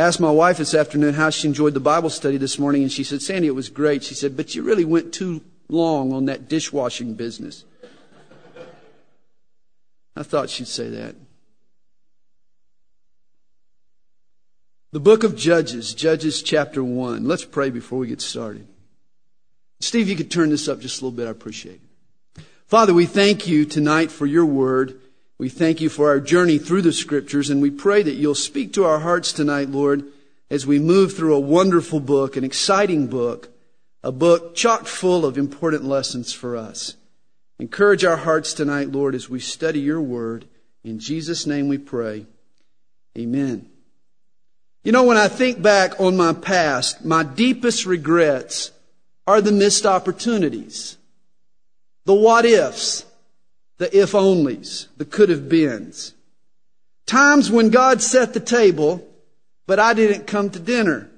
I asked my wife this afternoon how she enjoyed the Bible study this morning, and she said, Sandy, it was great. She said, but you really went too long on that dishwashing business. I thought she'd say that. The book of Judges, Judges chapter 1. Let's pray before we get started. Steve, you could turn this up just a little bit. I appreciate it. Father, we thank you tonight for your word. We thank you for our journey through the scriptures, and we pray that you'll speak to our hearts tonight, Lord, as we move through a wonderful book, an exciting book, a book chock full of important lessons for us. Encourage our hearts tonight, Lord, as we study your word. In Jesus' name we pray. Amen. You know, when I think back on my past, my deepest regrets are the missed opportunities, the what ifs, the if onlys, the could have beens. Times when God set the table, but I didn't come to dinner.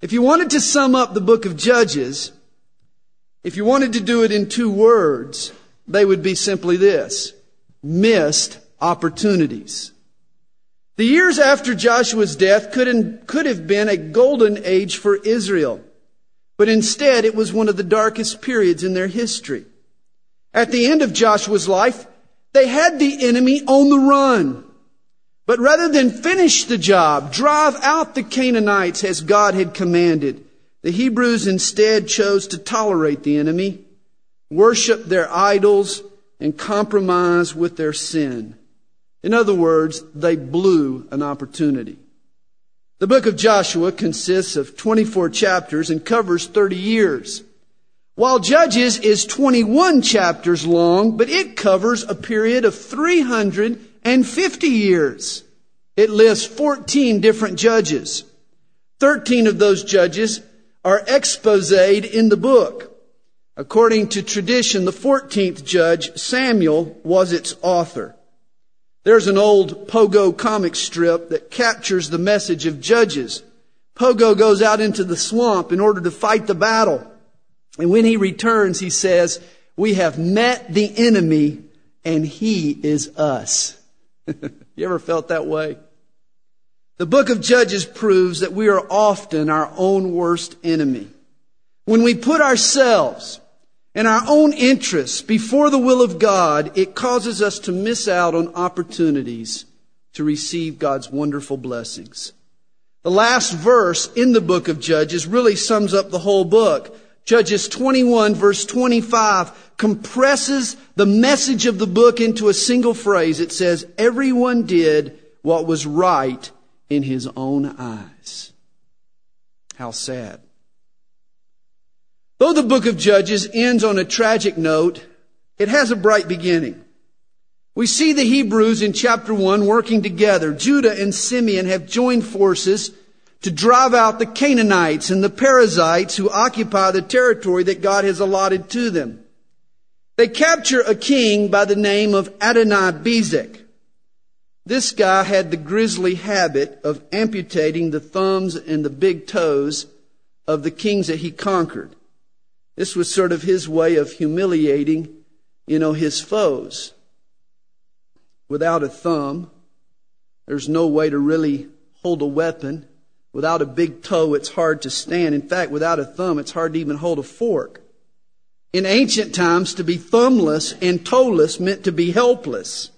If you wanted to sum up the book of Judges, if you wanted to do it in two words, they would be simply this missed opportunities. The years after Joshua's death could, could have been a golden age for Israel, but instead it was one of the darkest periods in their history. At the end of Joshua's life, they had the enemy on the run. But rather than finish the job, drive out the Canaanites as God had commanded, the Hebrews instead chose to tolerate the enemy, worship their idols, and compromise with their sin. In other words, they blew an opportunity. The book of Joshua consists of 24 chapters and covers 30 years. While Judges is 21 chapters long, but it covers a period of 350 years. It lists 14 different judges. 13 of those judges are exposed in the book. According to tradition, the 14th judge, Samuel, was its author. There's an old Pogo comic strip that captures the message of Judges. Pogo goes out into the swamp in order to fight the battle. And when he returns, he says, we have met the enemy and he is us. you ever felt that way? The book of Judges proves that we are often our own worst enemy. When we put ourselves and our own interests before the will of God, it causes us to miss out on opportunities to receive God's wonderful blessings. The last verse in the book of Judges really sums up the whole book. Judges 21 verse 25 compresses the message of the book into a single phrase. It says, everyone did what was right in his own eyes. How sad. Though the book of Judges ends on a tragic note, it has a bright beginning. We see the Hebrews in chapter 1 working together. Judah and Simeon have joined forces to drive out the Canaanites and the Perizzites who occupy the territory that God has allotted to them. They capture a king by the name of Adoni-Bezek. This guy had the grisly habit of amputating the thumbs and the big toes of the kings that he conquered. This was sort of his way of humiliating, you know, his foes. Without a thumb, there's no way to really hold a weapon. Without a big toe, it's hard to stand. In fact, without a thumb, it's hard to even hold a fork. In ancient times, to be thumbless and toeless meant to be helpless.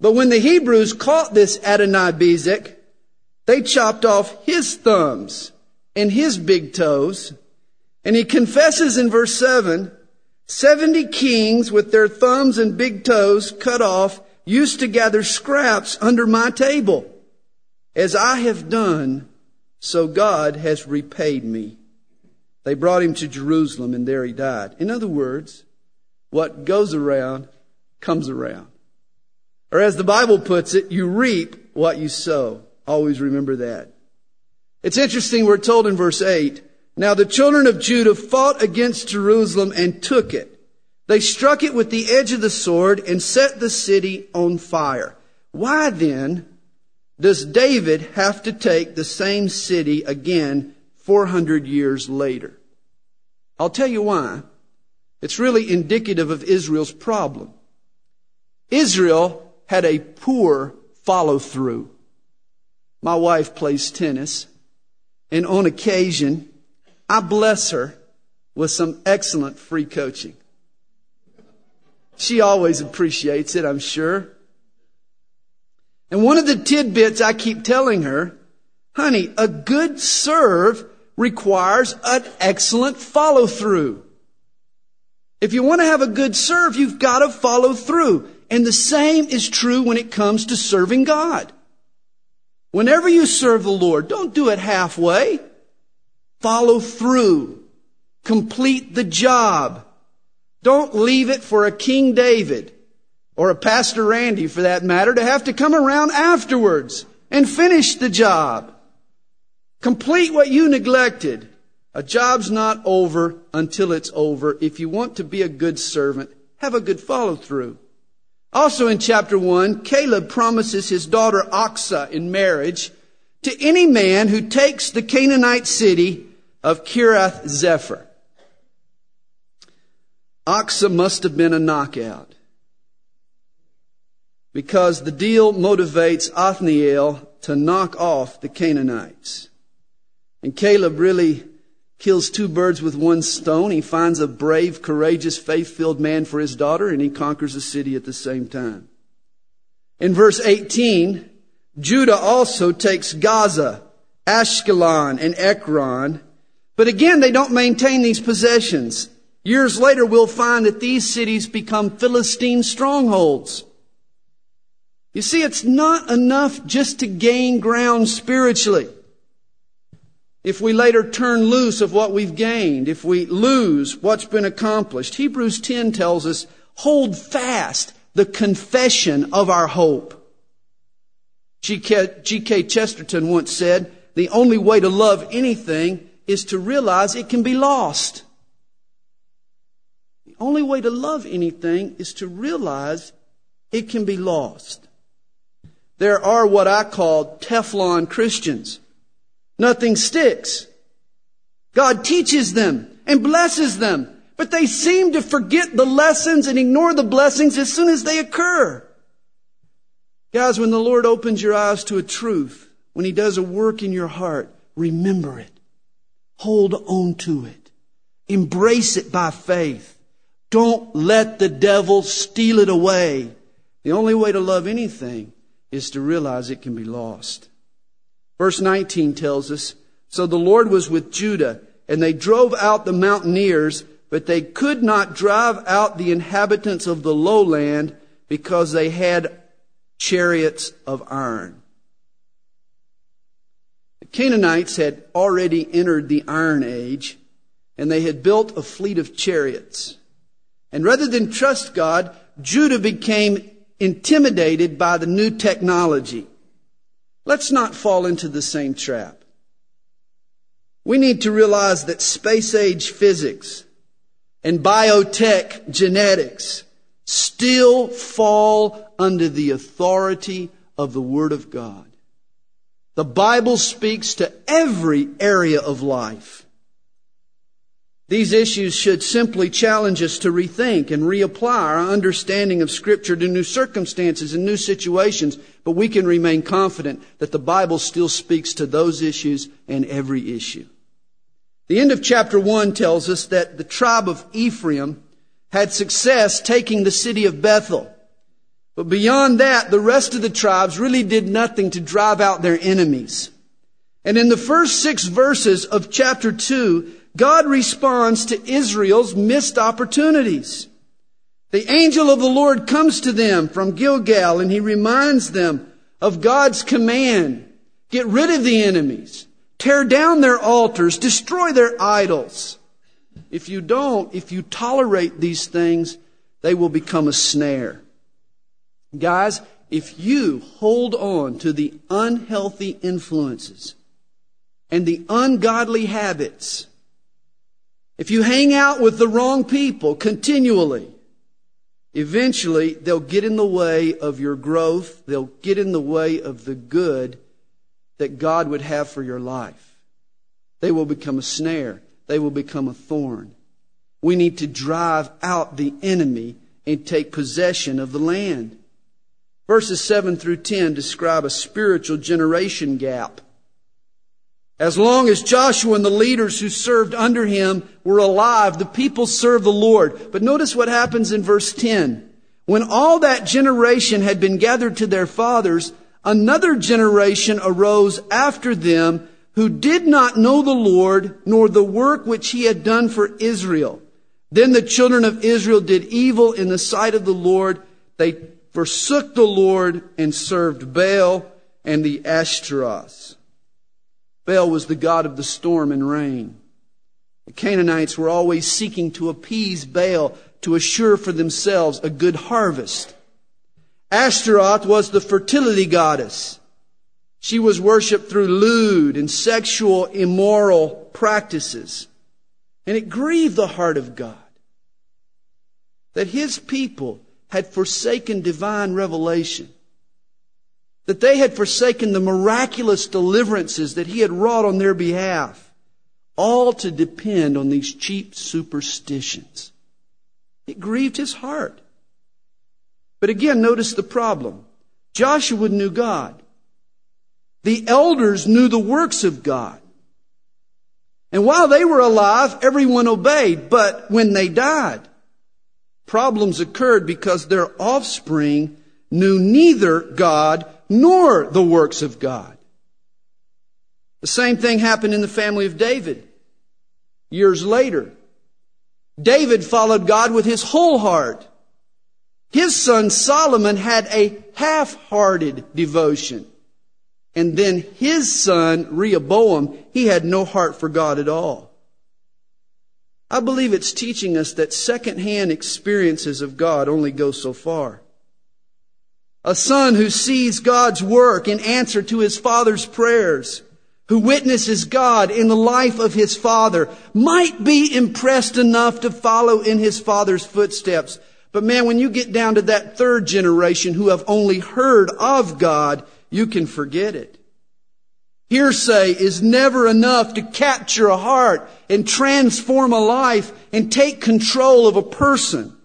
But when the Hebrews caught this Adoni-Bezek, they chopped off his thumbs and his big toes. And he confesses in verse 7, 70 kings with their thumbs and big toes cut off used to gather scraps under my table. As I have done, so God has repaid me. They brought him to Jerusalem and there he died. In other words, what goes around comes around. Or as the Bible puts it, you reap what you sow. Always remember that. It's interesting, we're told in verse 8, Now the children of Judah fought against Jerusalem and took it. They struck it with the edge of the sword and set the city on fire. Why then does David have to take the same city again 400 years later? I'll tell you why. It's really indicative of Israel's problem. Israel had a poor follow through. My wife plays tennis, and on occasion, I bless her with some excellent free coaching. She always appreciates it, I'm sure. And one of the tidbits I keep telling her, honey, a good serve requires an excellent follow through. If you want to have a good serve, you've got to follow through. And the same is true when it comes to serving God. Whenever you serve the Lord, don't do it halfway. Follow through. Complete the job. Don't leave it for a King David or a Pastor Sandy for that matter to have to come around afterwards and finish the job. Complete what you neglected. A job's not over until it's over. If you want to be a good servant, have a good follow through. Also in chapter 1, Caleb promises his daughter Achsah in marriage to any man who takes the Canaanite city of Kirjath Sepher. Achsah must have been a knockout because the deal motivates Othniel to knock off the Canaanites. And Caleb really kills two birds with one stone. He finds a brave, courageous, faith-filled man for his daughter and he conquers the city at the same time. In verse 18, Judah also takes Gaza, Ashkelon, and Ekron. But again, they don't maintain these possessions. Years later, we'll find that these cities become Philistine strongholds. You see, it's not enough just to gain ground spiritually. If we later turn loose of what we've gained, if we lose what's been accomplished, Hebrews 10 tells us, hold fast the confession of our hope. G.K. Chesterton once said, the only way to love anything is to realize it can be lost The only way to love anything is to realize it can be lost. There are what I call Teflon Christians. Nothing sticks. God teaches them and blesses them, but they seem to forget the lessons and ignore the blessings as soon as they occur. Guys, when the Lord opens your eyes to a truth, when He does a work in your heart, remember it. Hold on to it. Embrace it by faith. Don't let the devil steal it away. The only way to love anything is to realize it can be lost. Verse 19 tells us, So the Lord was with Judah, and they drove out the mountaineers, but they could not drive out the inhabitants of the lowland because they had chariots of iron. The Canaanites had already entered the Iron Age, and they had built a fleet of chariots. And rather than trust God, Judah became intimidated by the new technology. Let's not fall into the same trap. We need to realize that space age physics and biotech genetics still fall under the authority of the Word of God. The Bible speaks to every area of life. These issues should simply challenge us to rethink and reapply our understanding of Scripture to new circumstances and new situations, but we can remain confident that the Bible still speaks to those issues and every issue. The end of chapter 1 tells us that the tribe of Ephraim had success taking the city of Bethel. But beyond that, the rest of the tribes really did nothing to drive out their enemies. And in the first six verses of chapter 2, God responds to Israel's missed opportunities. The angel of the Lord comes to them from Gilgal and he reminds them of God's command. Get rid of the enemies. Tear down their altars. Destroy their idols. If you don't, if you tolerate these things, they will become a snare. Guys, if you hold on to the unhealthy influences and the ungodly habits if you hang out with the wrong people continually, eventually they'll get in the way of your growth. They'll get in the way of the good that God would have for your life. They will become a snare. They will become a thorn. We need to drive out the enemy and take possession of the land. Verses 7 through 10 describe a spiritual generation gap. As long as Joshua and the leaders who served under him were alive, the people served the Lord. But notice what happens in verse 10. When all that generation had been gathered to their fathers, another generation arose after them who did not know the Lord nor the work which he had done for Israel. Then the children of Israel did evil in the sight of the Lord. They forsook the Lord and served Baal and the Ashtaroths. Baal was the god of the storm and rain. The Canaanites were always seeking to appease Baal to assure for themselves a good harvest. Ashtaroth was the fertility goddess. She was worshiped through lewd and sexual immoral practices. And it grieved the heart of God that his people had forsaken divine revelation that they had forsaken the miraculous deliverances that he had wrought on their behalf, all to depend on these cheap superstitions. It grieved his heart. But again, notice the problem. Joshua knew God. The elders knew the works of God. And while they were alive, everyone obeyed. But when they died, problems occurred because their offspring knew neither God nor the works of God. The same thing happened in the family of David. Years later, David followed God with his whole heart. His son Solomon had a half-hearted devotion. And then his son Rehoboam, he had no heart for God at all. I believe it's teaching us that second-hand experiences of God only go so far. A son who sees God's work in answer to his father's prayers, who witnesses God in the life of his father, might be impressed enough to follow in his father's footsteps. But man, when you get down to that third generation who have only heard of God, you can forget it. Hearsay is never enough to capture a heart and transform a life and take control of a person.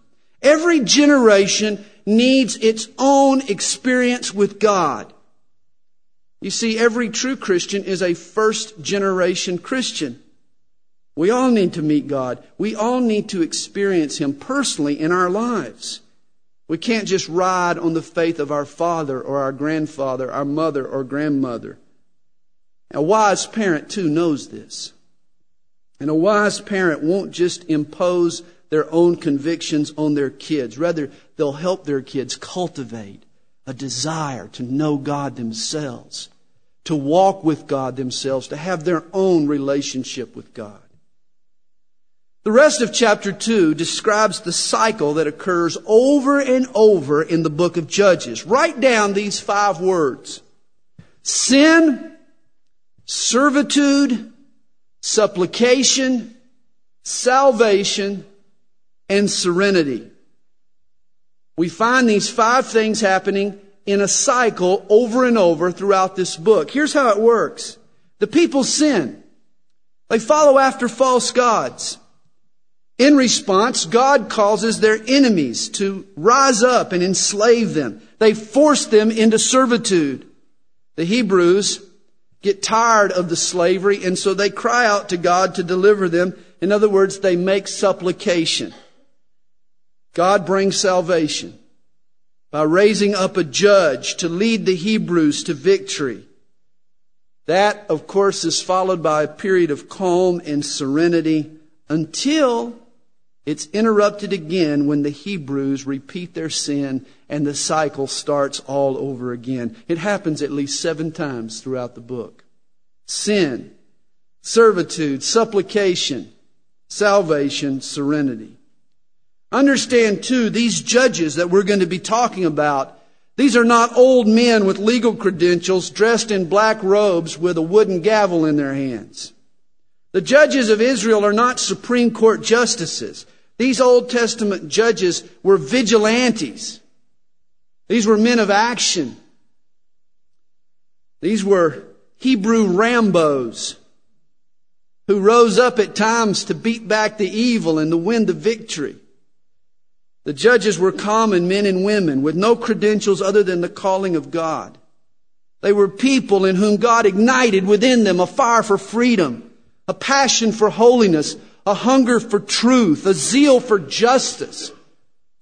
Every generation needs its own experience with God. You see, every true Christian is a first generation Christian. We all need to meet God. We all need to experience Him personally in our lives. We can't just ride on the faith of our father or our grandfather, our mother or grandmother. A wise parent, too, knows this. And a wise parent won't just impose their own convictions on their kids. Rather, they'll help their kids cultivate a desire to know God themselves, to walk with God themselves, to have their own relationship with God. The rest of chapter 2 describes the cycle that occurs over and over in the book of Judges. Write down these five words. Sin, servitude, supplication, salvation, and serenity. We find these five things happening in a cycle over and over throughout this book. Here's how it works. The people sin. They follow after false gods. In response, God causes their enemies to rise up and enslave them. They force them into servitude. The Hebrews get tired of the slavery and so they cry out to God to deliver them. In other words, they make supplication. God brings salvation by raising up a judge to lead the Hebrews to victory. That, of course, is followed by a period of calm and serenity until it's interrupted again when the Hebrews repeat their sin and the cycle starts all over again. It happens at least seven times throughout the book. Sin, servitude, supplication, salvation, serenity. Understand too, these judges that we're going to be talking about, these are not old men with legal credentials dressed in black robes with a wooden gavel in their hands. The judges of Israel are not Supreme Court justices. These Old Testament judges were vigilantes. These were men of action. These were Hebrew Rambos who rose up at times to beat back the evil and to win the victory. The judges were common men and women with no credentials other than the calling of God. They were people in whom God ignited within them a fire for freedom, a passion for holiness, a hunger for truth, a zeal for justice.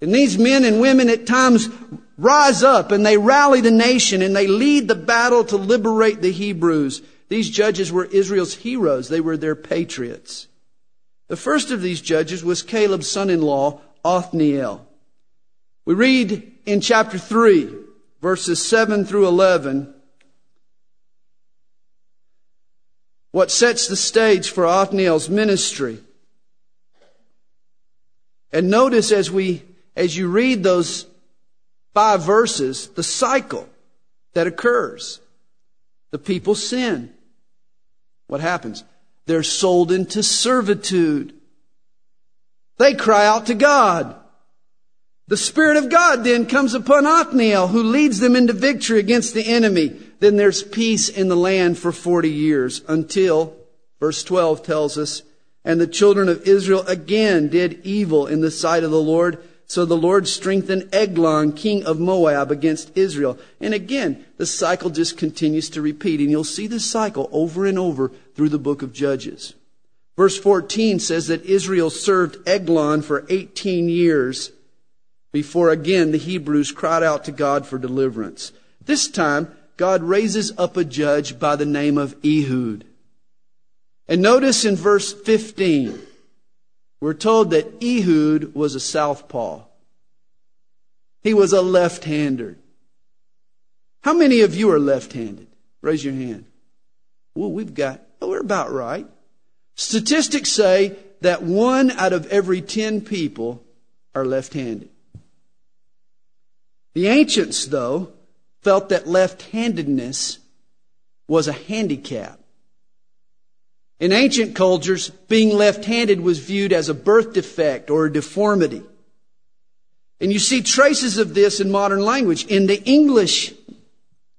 And these men and women at times rise up and they rally the nation and they lead the battle to liberate the Hebrews. These judges were Israel's heroes. They were their patriots. The first of these judges was Caleb's son-in-law, Othniel. We read in chapter 3, verses 7 through 11, what sets the stage for Othniel's ministry. And notice as we, as you read those five verses, the cycle that occurs. The people sin. What happens? They're sold into servitude. They cry out to God. The Spirit of God then comes upon Othniel, who leads them into victory against the enemy. Then there's peace in the land for 40 years until, verse 12 tells us, and the children of Israel again did evil in the sight of the Lord. So the Lord strengthened Eglon, king of Moab, against Israel. And again, the cycle just continues to repeat. And you'll see this cycle over and over through the book of Judges. Verse 14 says that Israel served Eglon for 18 years before again the Hebrews cried out to God for deliverance. This time, God raises up a judge by the name of Ehud. And notice in verse 15, we're told that Ehud was a southpaw. He was a left-hander. How many of you are left-handed? Raise your hand. Well, we've got, oh, we're about right. Statistics say that one out of every ten people are left-handed. The ancients, though, felt that left-handedness was a handicap. In ancient cultures, being left-handed was viewed as a birth defect or a deformity. And you see traces of this in modern language. In the English,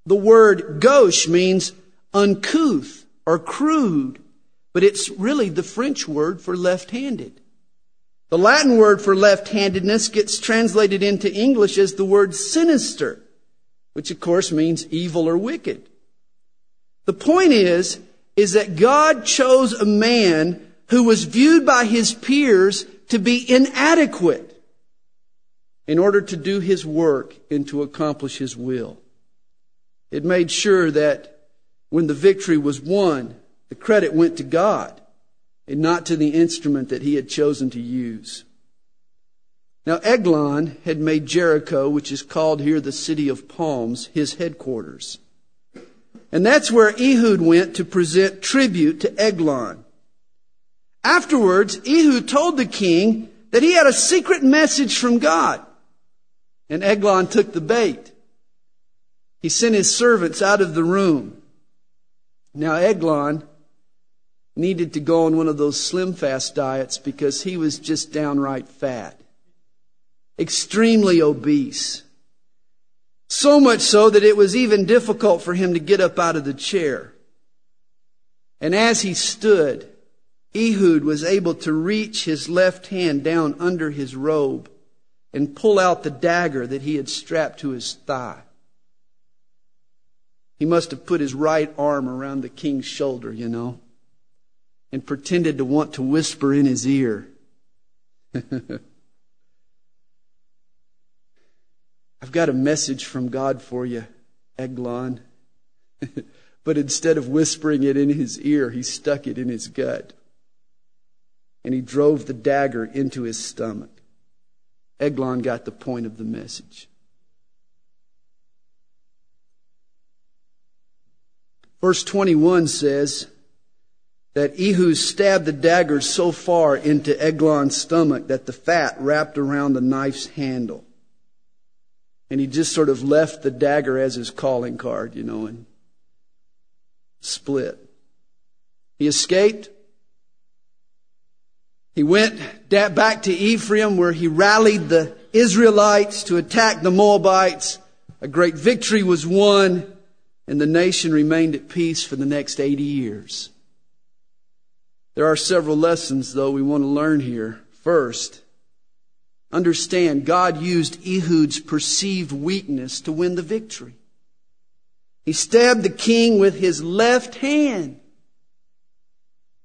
the word gauche means uncouth or crude but it's really the French word for left-handed. The Latin word for left-handedness gets translated into English as the word sinister, which of course means evil or wicked. The point is, is that God chose a man who was viewed by his peers to be inadequate in order to do his work and to accomplish his will. It made sure that when the victory was won, the credit went to God and not to the instrument that he had chosen to use. Now, Eglon had made Jericho, which is called here the city of palms, his headquarters. And that's where Ehud went to present tribute to Eglon. Afterwards, Ehud told the king that he had a secret message from God. And Eglon took the bait. He sent his servants out of the room. Now, Eglon needed to go on one of those slim fast diets because he was just downright fat. Extremely obese. So much so that it was even difficult for him to get up out of the chair. And as he stood, Ehud was able to reach his left hand down under his robe and pull out the dagger that he had strapped to his thigh. He must have put his right arm around the king's shoulder, you know and pretended to want to whisper in his ear. I've got a message from God for you, Eglon. but instead of whispering it in his ear, he stuck it in his gut. And he drove the dagger into his stomach. Eglon got the point of the message. Verse 21 says, that Ehud stabbed the dagger so far into Eglon's stomach that the fat wrapped around the knife's handle. And he just sort of left the dagger as his calling card, you know, and split. He escaped. He went back to Ephraim where he rallied the Israelites to attack the Moabites. A great victory was won and the nation remained at peace for the next 80 years. There are several lessons, though, we want to learn here. First, Understand, God used Ehud's perceived weakness to win the victory. He stabbed the king with his left hand.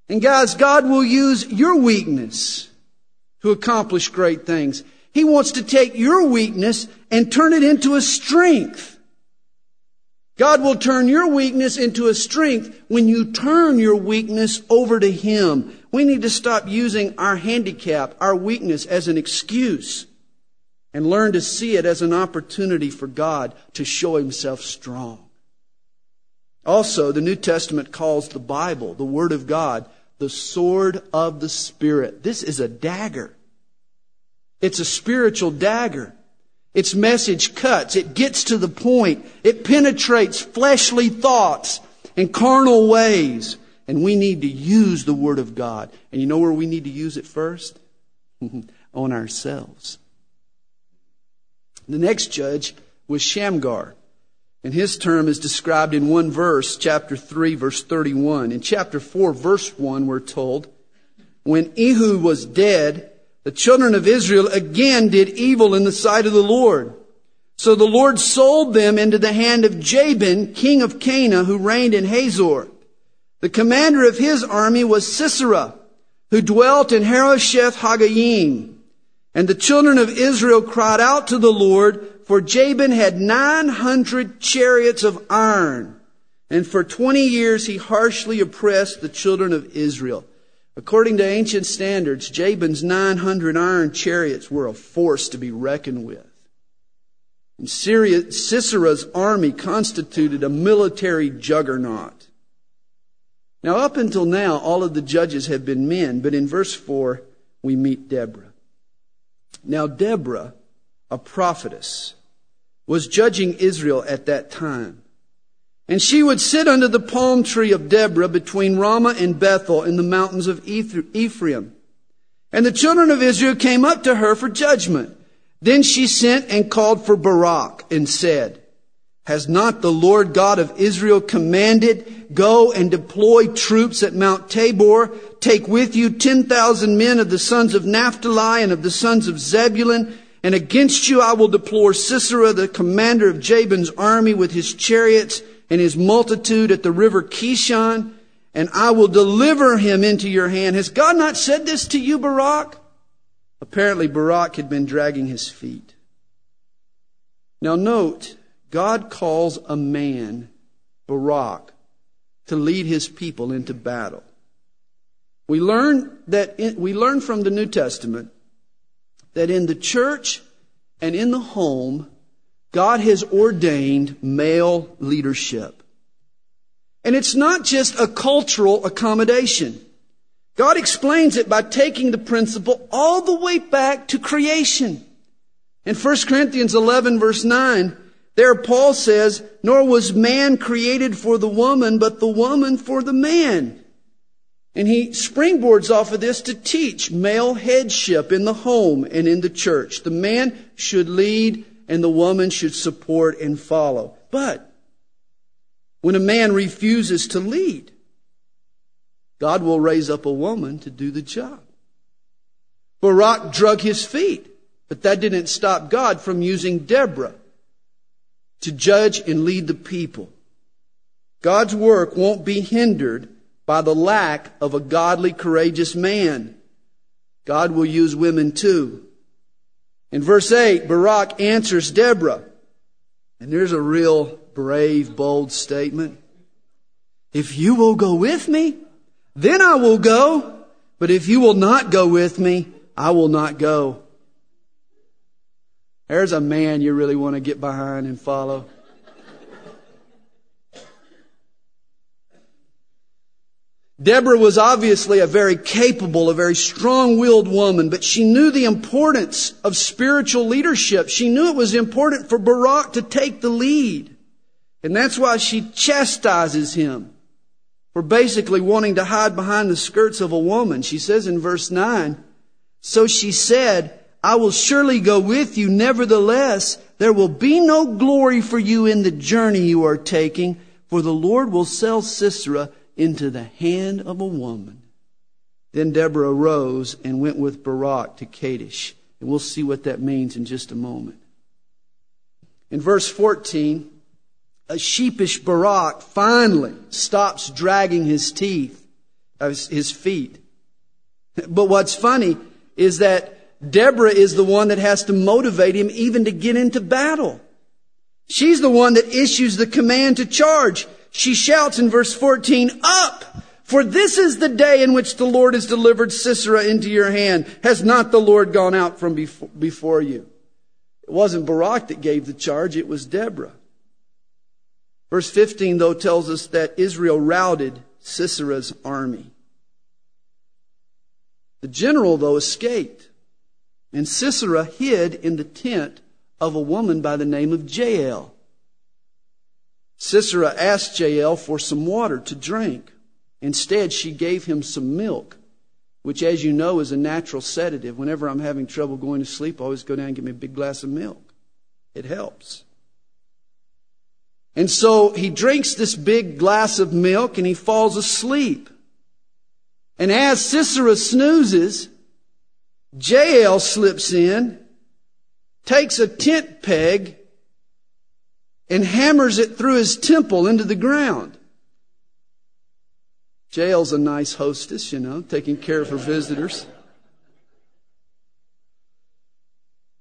And guys, God will use your weakness to accomplish great things. He wants to take your weakness and turn it into a strength. God will turn your weakness into a strength when you turn your weakness over to Him. We need to stop using our handicap, our weakness as an excuse and learn to see it as an opportunity for God to show Himself strong. Also, the New Testament calls the Bible, the Word of God, the sword of the Spirit. This is a dagger. It's a spiritual dagger. Its message cuts. It gets to the point. It penetrates fleshly thoughts and carnal ways. And we need to use the Word of God. And you know where we need to use it first? On ourselves. The next judge was Shamgar. And his term is described in one verse, chapter 3, verse 31. In chapter 4, verse 1, we're told, When Ehud was dead, the children of Israel again did evil in the sight of the Lord. So the Lord sold them into the hand of Jabin, king of Canaan, who reigned in Hazor. The commander of his army was Sisera, who dwelt in Harosheth Hagoyim. And the children of Israel cried out to the Lord, for Jabin had 900 chariots of iron. And for 20 years he harshly oppressed the children of Israel. According to ancient standards, Jabin's 900 iron chariots were a force to be reckoned with. And Syria, Sisera's army constituted a military juggernaut. Now, up until now, all of the judges have been men, but in verse 4, we meet Deborah. Now, Deborah, a prophetess, was judging Israel at that time. And she would sit under the palm tree of Deborah between Ramah and Bethel in the mountains of Ephraim. And the children of Israel came up to her for judgment. Then she sent and called for Barak and said, Has not the Lord God of Israel commanded, Go and deploy troops at Mount Tabor, take with you 10,000 men of the sons of Naphtali and of the sons of Zebulun, and against you I will deploy Sisera, the commander of Jabin's army with his chariots, and his multitude at the river Kishon, and I will deliver him into your hand. Has God not said this to you, Barak? Apparently, Barak had been dragging his feet. Now, note, God calls a man, Barak, to lead his people into battle. We learn that in, we learn from the New Testament that in the church and in the home, God has ordained male leadership. And it's not just a cultural accommodation. God explains it by taking the principle all the way back to creation. In 1 Corinthians 11 verse 9, there Paul says, Nor was man created for the woman, but the woman for the man. And he springboards off of this to teach male headship in the home and in the church. The man should lead and the woman should support and follow. But when a man refuses to lead, God will raise up a woman to do the job. Barak drug his feet, but that didn't stop God from using Deborah to judge and lead the people. God's work won't be hindered by the lack of a godly, courageous man. God will use women too. In verse 8, Barak answers Deborah. And there's a real brave, bold statement. If you will go with me, then I will go. But if you will not go with me, I will not go. There's a man you really want to get behind and follow. Deborah was obviously a very capable, a very strong-willed woman, but she knew the importance of spiritual leadership. She knew it was important for Barak to take the lead. And that's why she chastises him for basically wanting to hide behind the skirts of a woman. She says in verse 9, So she said, I will surely go with you. Nevertheless, there will be no glory for you in the journey you are taking, for the Lord will sell Sisera into the hand of a woman. Then Deborah arose and went with Barak to Kedesh And we'll see what that means in just a moment. In verse 14, a sheepish Barak finally stops dragging his teeth, uh, his feet. But what's funny is that Deborah is the one that has to motivate him even to get into battle. She's the one that issues the command to charge. She shouts in verse 14, up! For this is the day in which the Lord has delivered Sisera into your hand. Has not the Lord gone out from before you? It wasn't Barak that gave the charge, it was Deborah. Verse 15, though, tells us that Israel routed Sisera's army. The general, though, escaped. And Sisera hid in the tent of a woman by the name of Jael. Sisera asked Jael for some water to drink. Instead, she gave him some milk, which, as you know, is a natural sedative. Whenever I'm having trouble going to sleep, I always go down and get me a big glass of milk. It helps. And so he drinks this big glass of milk and he falls asleep. And as Sisera snoozes, Jael slips in, takes a tent peg, and hammers it through his temple into the ground. Jael's a nice hostess, you know, taking care of her visitors.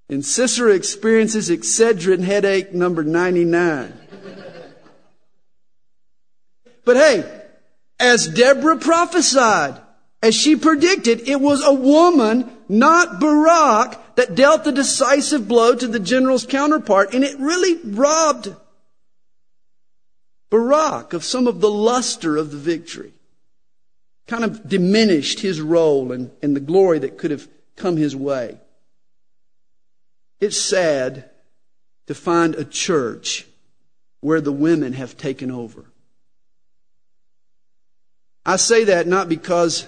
And Sisera experiences Excedrin headache number 99. But hey, as Deborah prophesied, as she predicted, it was a woman, not Barak, that dealt the decisive blow to the general's counterpart, and it really robbed Barak of some of the luster of the victory kind of diminished his role and, and the glory that could have come his way. It's sad to find a church where the women have taken over. I say that not because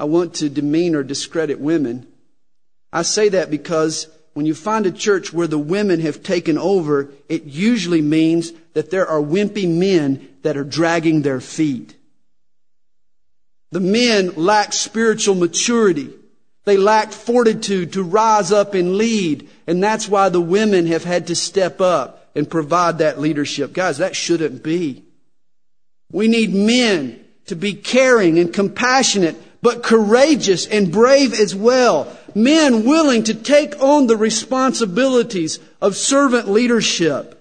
I want to demean or discredit women. I say that because when you find a church where the women have taken over, it usually means that there are wimpy men that are dragging their feet. The men lack spiritual maturity. They lack fortitude to rise up and lead. And that's why the women have had to step up and provide that leadership. Guys, that shouldn't be. We need men to be caring and compassionate, but courageous and brave as well. Men willing to take on the responsibilities of servant leadership.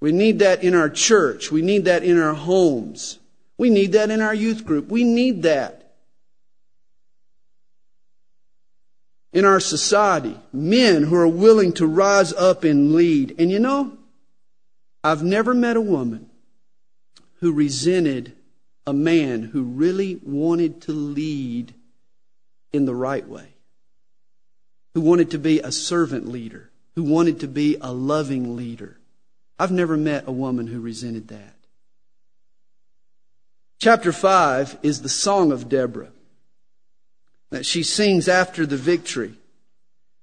We need that in our church. We need that in our homes. We need that in our youth group. We need that. In our society, men who are willing to rise up and lead. And you know, I've never met a woman who resented a man who really wanted to lead in the right way, who wanted to be a servant leader, who wanted to be a loving leader. I've never met a woman who resented that. Chapter 5 is the Song of Deborah that she sings after the victory.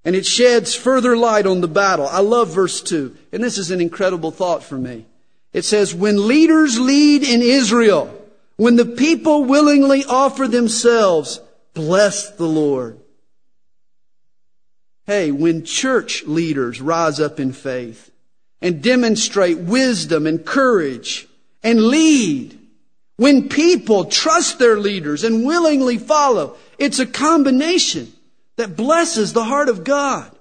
And it sheds further light on the battle. I love verse 2. And this is an incredible thought for me. It says, When leaders lead in Israel, when the people willingly offer themselves, bless the Lord. Hey, when church leaders rise up in faith and demonstrate wisdom and courage and lead, when people trust their leaders and willingly follow, it's a combination that blesses the heart of God.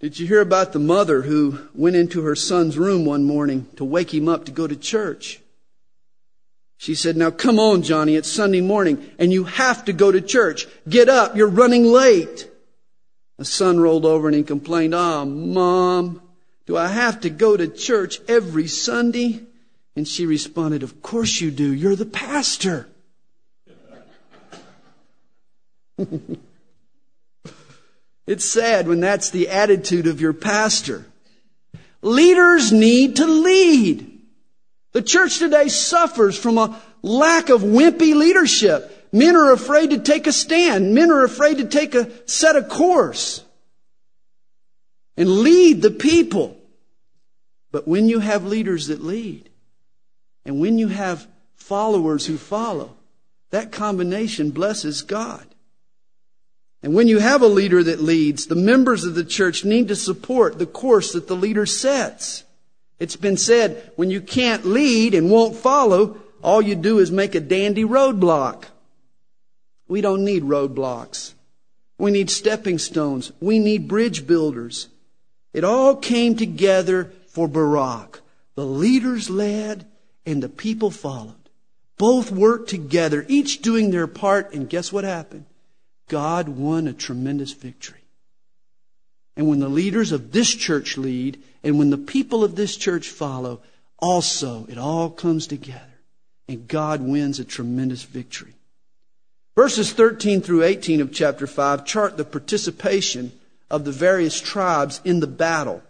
Did you hear about the mother who went into her son's room one morning to wake him up to go to church? She said, Now come on, Johnny, it's Sunday morning and you have to go to church. Get up, you're running late. The son rolled over and he complained, Ah, oh, mom, do I have to go to church every Sunday? And she responded, Of course you do. You're the pastor. it's sad when that's the attitude of your pastor. Leaders need to lead. The church today suffers from a lack of wimpy leadership. Men are afraid to take a stand. Men are afraid to take a set a course and lead the people. But when you have leaders that lead, and when you have followers who follow, that combination blesses God. And when you have a leader that leads, the members of the church need to support the course that the leader sets. It's been said, when you can't lead and won't follow, all you do is make a dandy roadblock. We don't need roadblocks. We need stepping stones. We need bridge builders. It all came together for Barak. The leaders led and the people followed. Both worked together, each doing their part, and guess what happened? God won a tremendous victory. And when the leaders of this church lead, and when the people of this church follow, also it all comes together, and God wins a tremendous victory. Verses 13 through 18 of chapter 5 chart the participation of the various tribes in the battle.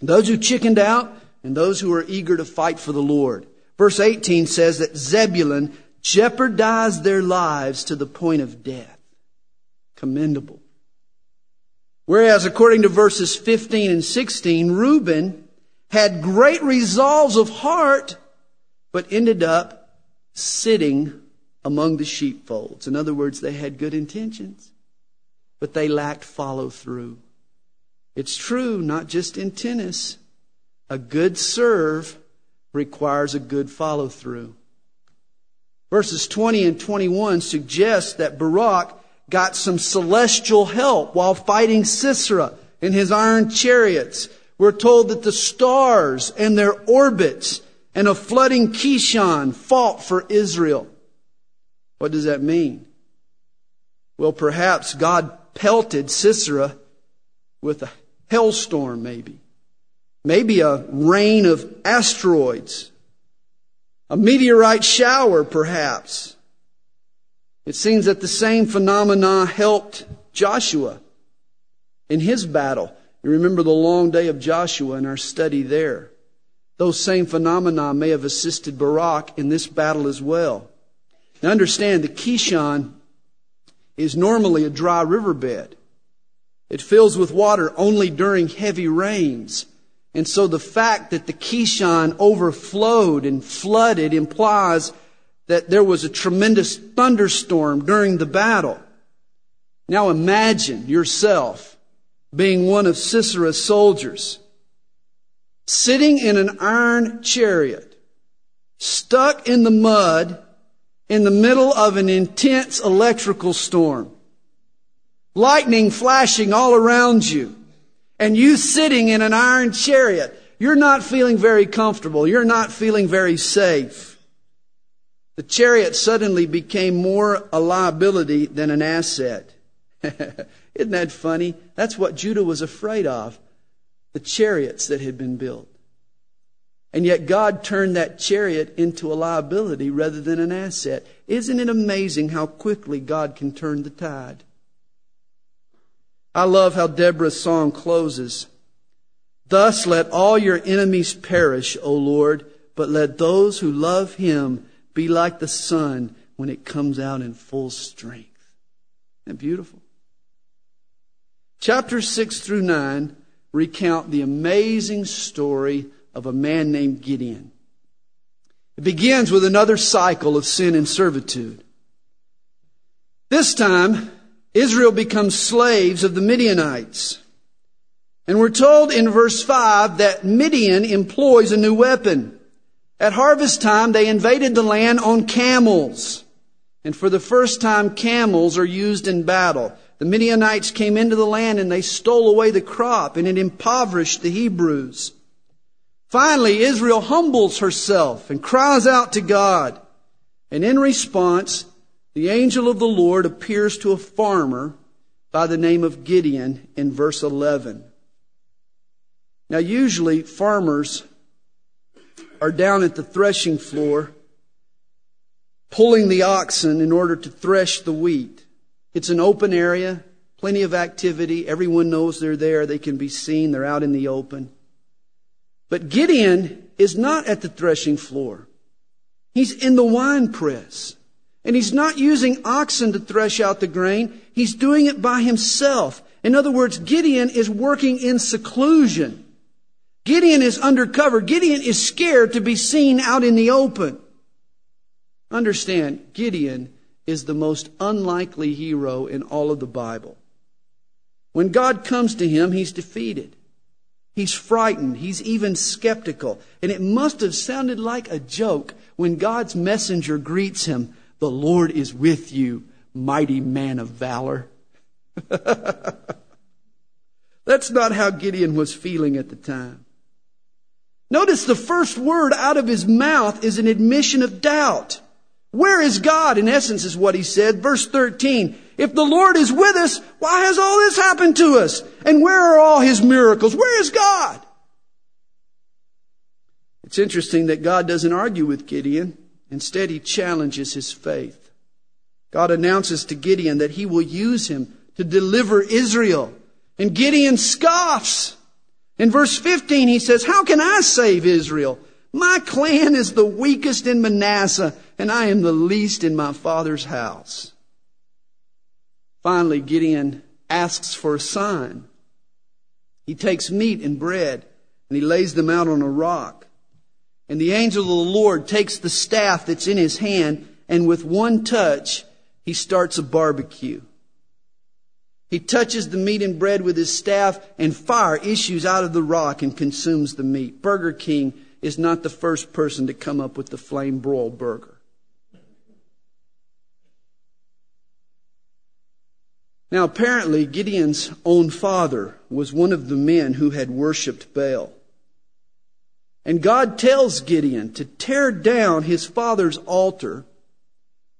Those who chickened out and those who are eager to fight for the Lord. Verse 18 says that Zebulun jeopardized their lives to the point of death. Commendable. Whereas according to verses 15 and 16, Reuben had great resolves of heart, but ended up sitting among the sheepfolds. In other words, they had good intentions, but they lacked follow through. It's true, not just in tennis. A good serve requires a good follow through. Verses 20 and 21 suggest that Barak got some celestial help while fighting Sisera in his iron chariots. We're told that the stars and their orbits and a flooding Kishon fought for Israel. What does that mean? Well, perhaps God pelted Sisera with a hailstorm, maybe. Maybe a rain of asteroids. A meteorite shower, perhaps. It seems that the same phenomena helped Joshua in his battle. You remember the long day of Joshua in our study there. Those same phenomena may have assisted Barak in this battle as well. Now understand the Kishon is normally a dry riverbed. It fills with water only during heavy rains. And so the fact that the Kishon overflowed and flooded implies that there was a tremendous thunderstorm during the battle. Now imagine yourself being one of Sisera's soldiers, sitting in an iron chariot, stuck in the mud, in the middle of an intense electrical storm. Lightning flashing all around you. And you sitting in an iron chariot. You're not feeling very comfortable. You're not feeling very safe. The chariot suddenly became more a liability than an asset. Isn't that funny? That's what Judah was afraid of. The chariots that had been built. And yet God turned that chariot into a liability rather than an asset. Isn't it amazing how quickly God can turn the tide? I love how Deborah's song closes. Thus let all your enemies perish, O Lord, but let those who love him be like the sun when it comes out in full strength. Isn't that beautiful? Chapters 6 through 9 recount the amazing story of a man named Gideon. It begins with another cycle of sin and servitude. This time, Israel becomes slaves of the Midianites. And we're told in verse 5 that Midian employs a new weapon. At harvest time, they invaded the land on camels. And for the first time, camels are used in battle. The Midianites came into the land and they stole away the crop and it impoverished the Hebrews. Finally, Israel humbles herself and cries out to God. And in response, the angel of the Lord appears to a farmer by the name of Gideon in verse 11. Now, usually farmers are down at the threshing floor pulling the oxen in order to thresh the wheat. It's an open area, plenty of activity. Everyone knows they're there. They can be seen. They're out in the open. But Gideon is not at the threshing floor. He's in the wine press. And he's not using oxen to thresh out the grain. He's doing it by himself. In other words, Gideon is working in seclusion. Gideon is undercover. Gideon is scared to be seen out in the open. Understand, Gideon is the most unlikely hero in all of the Bible. When God comes to him, he's defeated. He's frightened. He's even skeptical. And it must have sounded like a joke when God's messenger greets him, The Lord is with you, mighty man of valor. That's not how Gideon was feeling at the time. Notice the first word out of his mouth is an admission of doubt. Where is God? In essence, is what he said. Verse 13. If the Lord is with us, why has all this happened to us? And where are all his miracles? Where is God? It's interesting that God doesn't argue with Gideon. Instead, he challenges his faith. God announces to Gideon that he will use him to deliver Israel. And Gideon scoffs. In verse 15, he says, How can I save Israel? My clan is the weakest in Manasseh, and I am the least in my father's house. Finally, Gideon asks for a sign. He takes meat and bread, and he lays them out on a rock. And the angel of the Lord takes the staff that's in his hand, and with one touch, he starts a barbecue. He touches the meat and bread with his staff, and fire issues out of the rock and consumes the meat. Burger King is not the first person to come up with the flame broiled burger. Now, apparently, Gideon's own father was one of the men who had worshiped Baal. And God tells Gideon to tear down his father's altar,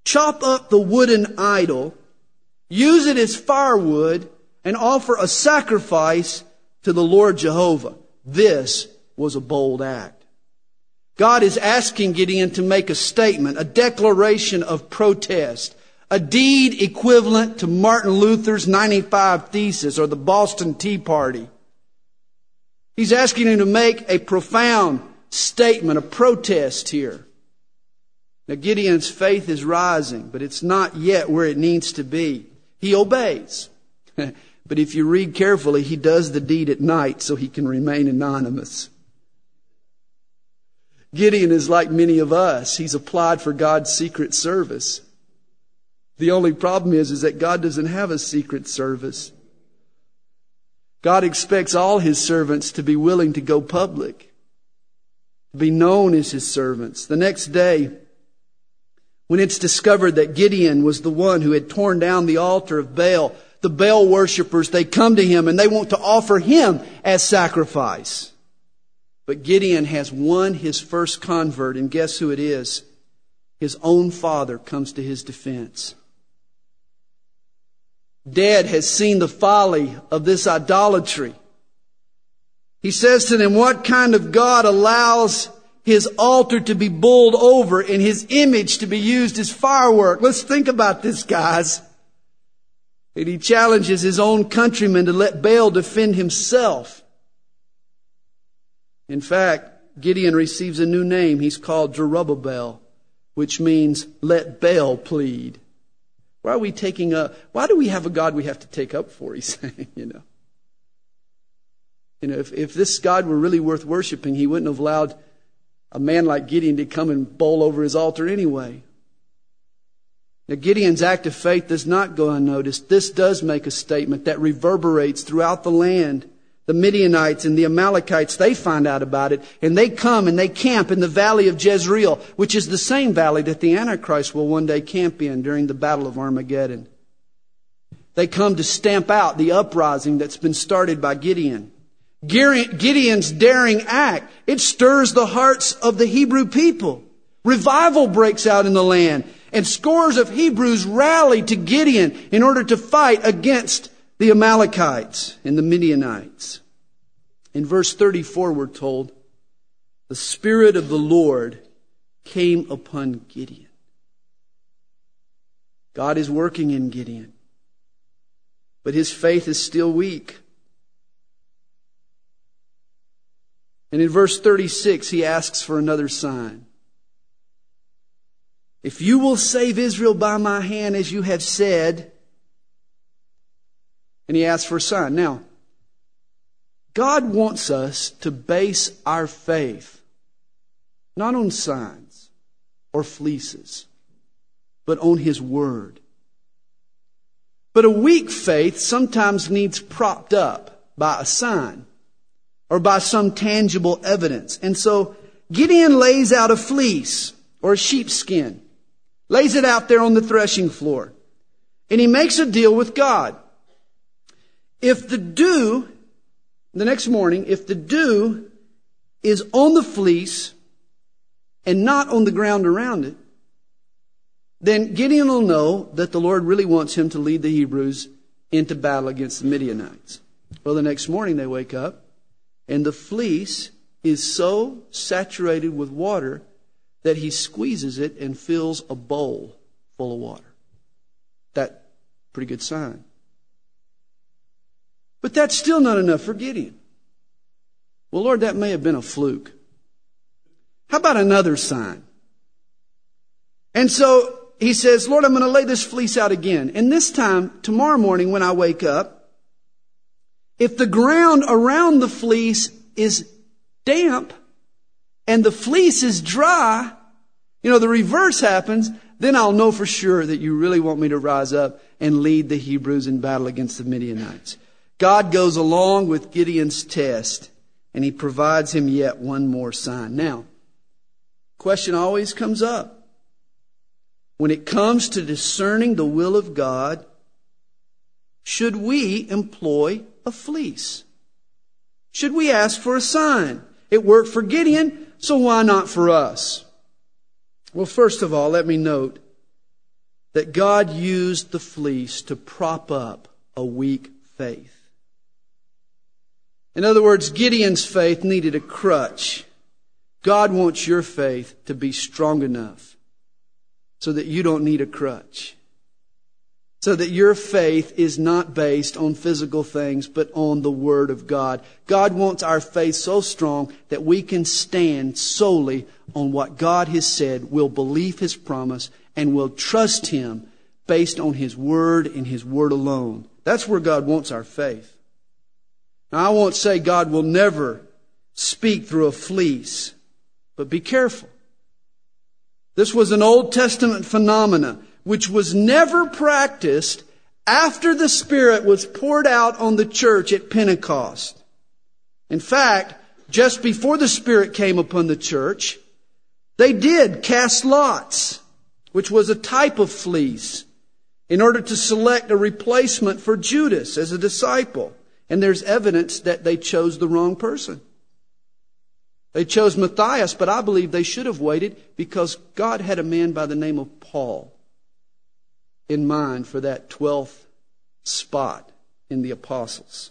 chop up the wooden idol, use it as firewood, and offer a sacrifice to the Lord Jehovah. This was a bold act. God is asking Gideon to make a statement, a declaration of protest, a deed equivalent to Martin Luther's 95 Thesis or the Boston Tea Party. He's asking him to make a profound statement, a protest here. Now Gideon's faith is rising, but it's not yet where it needs to be. He obeys. but if you read carefully, he does the deed at night so he can remain anonymous. Gideon is like many of us. He's applied for God's secret service. The only problem is, is that God doesn't have a secret service. God expects all his servants to be willing to go public, to be known as his servants. The next day, when it's discovered that Gideon was the one who had torn down the altar of Baal, the Baal worshippers, they come to him and they want to offer him as sacrifice. But Gideon has won his first convert, and guess who it is? His own father comes to his defense. Dad has seen the folly of this idolatry. He says to them, what kind of God allows his altar to be bowled over and his image to be used as firework. Let's think about this, guys. And he challenges his own countrymen to let Baal defend himself. In fact, Gideon receives a new name. He's called Jerubbaal, which means let Baal plead. Why are we taking up, why do we have a God we have to take up for? He's saying, you know. You know, if, if this God were really worth worshiping, he wouldn't have allowed a man like Gideon to come and bowl over his altar anyway. Now, Gideon's act of faith does not go unnoticed. This does make a statement that reverberates throughout the land. The Midianites and the Amalekites, they find out about it, and they come and they camp in the valley of Jezreel, which is the same valley that the Antichrist will one day camp in during the Battle of Armageddon. They come to stamp out the uprising that's been started by Gideon. Gideon's daring act, it stirs the hearts of the Hebrew people. Revival breaks out in the land, and scores of Hebrews rally to Gideon in order to fight against the Amalekites and the Midianites. In verse 34, we're told, the Spirit of the Lord came upon Gideon. God is working in Gideon, but his faith is still weak. And in verse 36, he asks for another sign. If you will save Israel by my hand, as you have said, and he asks for a sign. Now, God wants us to base our faith not on signs or fleeces, but on His Word. But a weak faith sometimes needs propped up by a sign or by some tangible evidence. And so Gideon lays out a fleece or a sheepskin, lays it out there on the threshing floor, and he makes a deal with God. If the dew, the next morning, if the dew is on the fleece and not on the ground around it, then Gideon will know that the Lord really wants him to lead the Hebrews into battle against the Midianites. Well, the next morning they wake up and the fleece is so saturated with water that he squeezes it and fills a bowl full of water. That pretty good sign. But that's still not enough for Gideon. Well, Lord, that may have been a fluke. How about another sign? And so he says, Lord, I'm going to lay this fleece out again. And this time, tomorrow morning when I wake up, if the ground around the fleece is damp and the fleece is dry, you know, the reverse happens, then I'll know for sure that you really want me to rise up and lead the Hebrews in battle against the Midianites. God goes along with Gideon's test and he provides him yet one more sign. Now, question always comes up. When it comes to discerning the will of God, should we employ a fleece? Should we ask for a sign? It worked for Gideon, so why not for us? Well, first of all, let me note that God used the fleece to prop up a weak faith. In other words, Gideon's faith needed a crutch. God wants your faith to be strong enough so that you don't need a crutch. So that your faith is not based on physical things, but on the Word of God. God wants our faith so strong that we can stand solely on what God has said, We'll believe His promise, and we'll trust Him based on His Word and His Word alone. That's where God wants our faith. Now, I won't say God will never speak through a fleece, but be careful. This was an Old Testament phenomena which was never practiced after the Spirit was poured out on the church at Pentecost. In fact, just before the Spirit came upon the church, they did cast lots, which was a type of fleece, in order to select a replacement for Judas as a disciple. And there's evidence that they chose the wrong person. They chose Matthias, but I believe they should have waited because God had a man by the name of Paul in mind for that 12th spot in the apostles.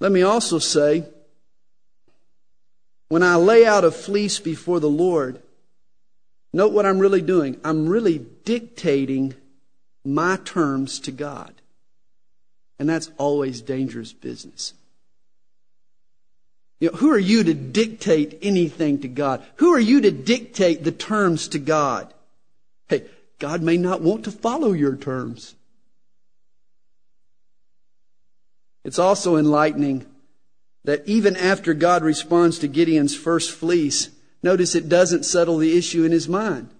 Let me also say, when I lay out a fleece before the Lord, note what I'm really doing. I'm really dictating my terms to God. And that's always dangerous business. You know, who are you to dictate anything to God? Who are you to dictate the terms to God? God may not want to follow your terms. It's also enlightening that even after God responds to Gideon's first fleece, notice it doesn't settle the issue in his mind.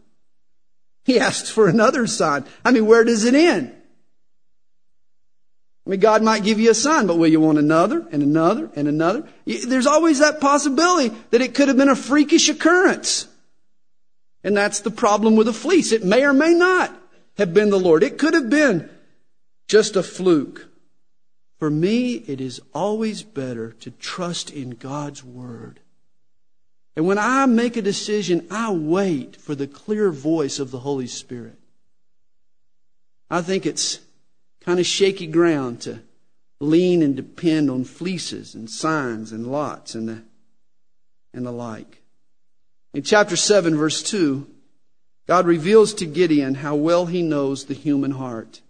He asks for another sign. I mean, where does it end? I mean, God might give you a son, but will you want another and another and another? There's always that possibility that it could have been a freakish occurrence. And that's the problem with a fleece. It may or may not have been the Lord. It could have been just a fluke. For me, it is always better to trust in God's Word. And when I make a decision, I wait for the clear voice of the Holy Spirit. I think it's kind of shaky ground to lean and depend on fleeces and signs and lots and the, and the like. In chapter 7, verse 2, God reveals to Gideon how well he knows the human heart.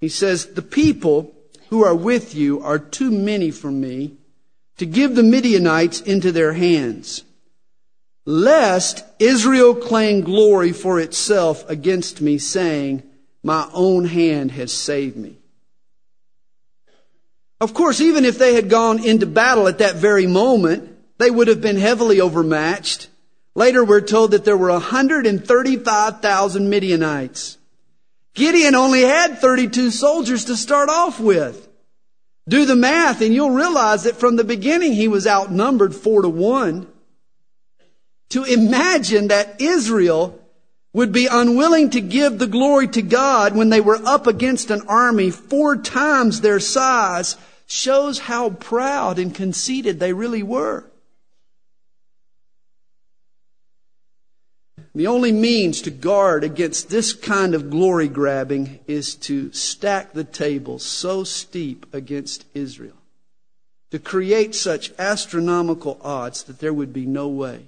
He says, The people who are with you are too many for me to give the Midianites into their hands, lest Israel claim glory for itself against me, saying, my own hand has saved me. Of course, even if they had gone into battle at that very moment, they would have been heavily overmatched Later, we're told that there were 135,000 Midianites. Gideon only had 32 soldiers to start off with. Do the math and you'll realize that from the beginning he was outnumbered four to one. To imagine that Israel would be unwilling to give the glory to God when they were up against an army four times their size shows how proud and conceited they really were. The only means to guard against this kind of glory grabbing is to stack the table so steep against Israel, to create such astronomical odds that there would be no way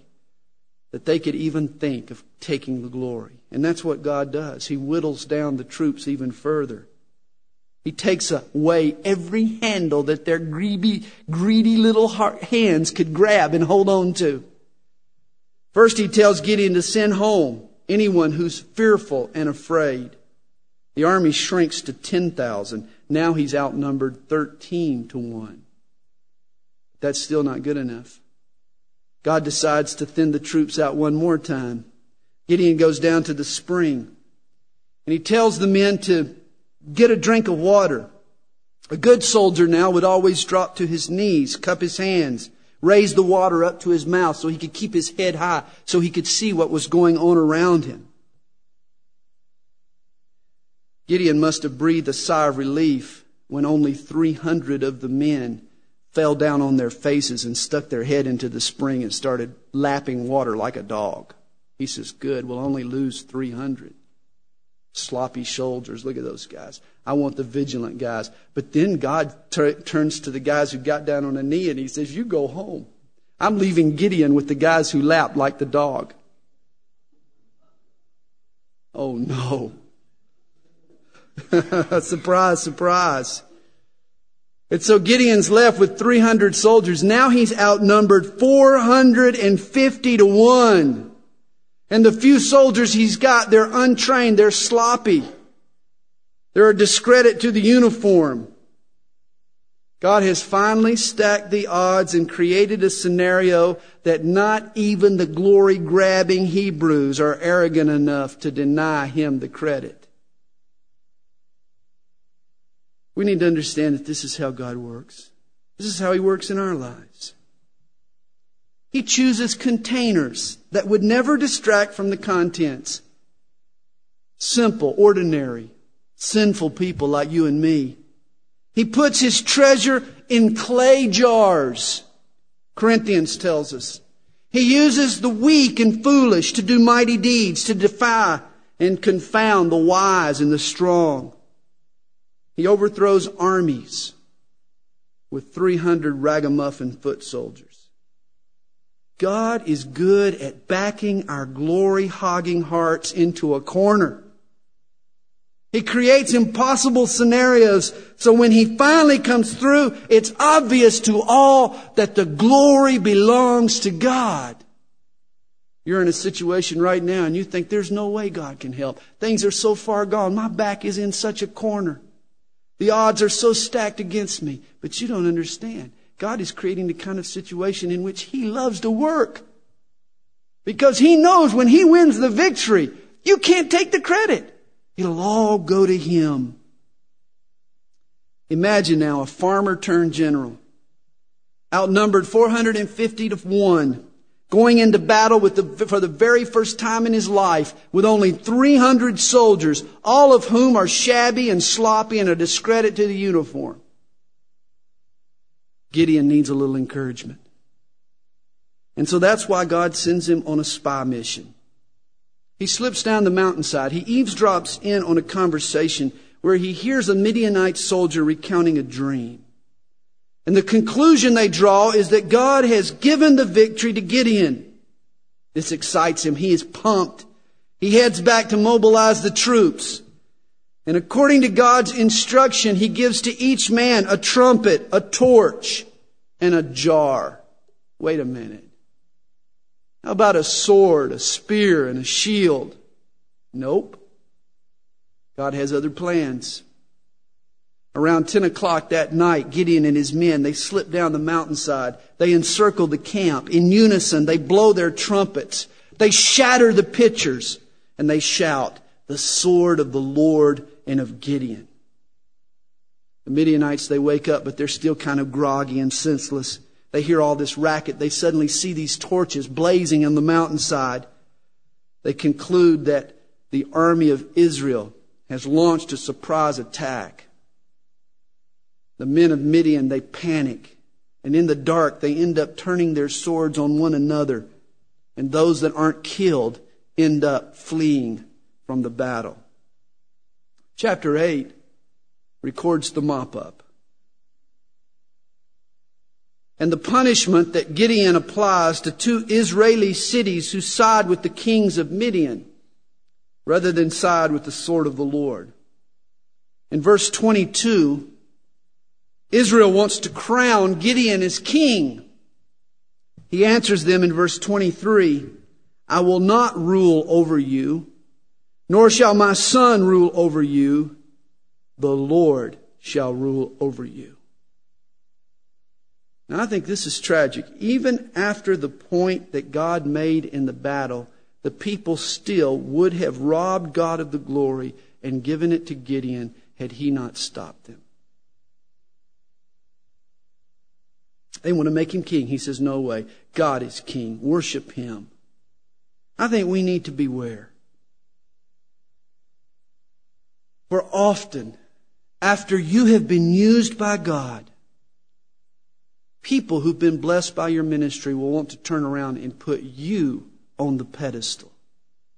that they could even think of taking the glory. And that's what God does. He whittles down the troops even further. He takes away every handle that their greedy, greedy little hands could grab and hold on to. First, he tells Gideon to send home anyone who's fearful and afraid. The army shrinks to 10,000. Now he's outnumbered 13 to 1. That's still not good enough. God decides to thin the troops out one more time. Gideon goes down to the spring and he tells the men to get a drink of water. A good soldier now would always drop to his knees, cup his hands, raise the water up to his mouth so he could keep his head high, so he could see what was going on around him. Gideon must have breathed a sigh of relief when only 300 of the men fell down on their faces and stuck their head into the spring and started lapping water like a dog. He says, Good, we'll only lose 300. Sloppy soldiers, look at those guys. I want the vigilant guys. But then God turns to the guys who got down on a knee and he says, You go home. I'm leaving Gideon with the guys who lap like the dog. Oh no. surprise, surprise. And so Gideon's left with 300 soldiers. Now he's outnumbered 450 to 1. And the few soldiers he's got, they're untrained, they're sloppy. They're a discredit to the uniform. God has finally stacked the odds and created a scenario that not even the glory grabbing Hebrews are arrogant enough to deny him the credit. We need to understand that this is how God works. This is how he works in our lives. He chooses containers that would never distract from the contents. Simple, ordinary, sinful people like you and me. He puts his treasure in clay jars. Corinthians tells us. He uses the weak and foolish to do mighty deeds, to defy and confound the wise and the strong. He overthrows armies with 300 ragamuffin foot soldiers. God is good at backing our glory hogging hearts into a corner. He creates impossible scenarios so when he finally comes through, it's obvious to all that the glory belongs to God. You're in a situation right now and you think there's no way God can help. Things are so far gone. My back is in such a corner. The odds are so stacked against me. But you don't understand. God is creating the kind of situation in which He loves to work. Because He knows when He wins the victory, you can't take the credit. It'll all go to him. Imagine now a farmer turned general, outnumbered 450 to 1, going into battle with the, for the very first time in his life with only 300 soldiers, all of whom are shabby and sloppy and a discredit to the uniform. Gideon needs a little encouragement. And so that's why God sends him on a spy mission. He slips down the mountainside. He eavesdrops in on a conversation where he hears a Midianite soldier recounting a dream. And the conclusion they draw is that God has given the victory to Gideon. This excites him. He is pumped. He heads back to mobilize the troops. And according to God's instruction, he gives to each man a trumpet, a torch, and a jar. Wait a minute. How about a sword, a spear, and a shield? Nope. God has other plans. Around 10 o'clock that night, Gideon and his men, they slip down the mountainside. They encircle the camp. In unison, they blow their trumpets. They shatter the pitchers and they shout, the sword of the Lord and of Gideon. The Midianites, they wake up, but they're still kind of groggy and senseless. They hear all this racket. They suddenly see these torches blazing on the mountainside. They conclude that the army of Israel has launched a surprise attack. The men of Midian, they panic. And in the dark, they end up turning their swords on one another. And those that aren't killed end up fleeing from the battle. Chapter 8 records the mop up. And the punishment that Gideon applies to two Israeli cities who side with the kings of Midian rather than side with the sword of the Lord. In verse 22, Israel wants to crown Gideon as king. He answers them in verse 23, I will not rule over you, nor shall my son rule over you. The Lord shall rule over you. Now I think this is tragic. Even after the point that God made in the battle, the people still would have robbed God of the glory and given it to Gideon had he not stopped them. They want to make him king. He says, No way. God is king. Worship him. I think we need to beware. For often, after you have been used by God, people who've been blessed by your ministry will want to turn around and put you on the pedestal.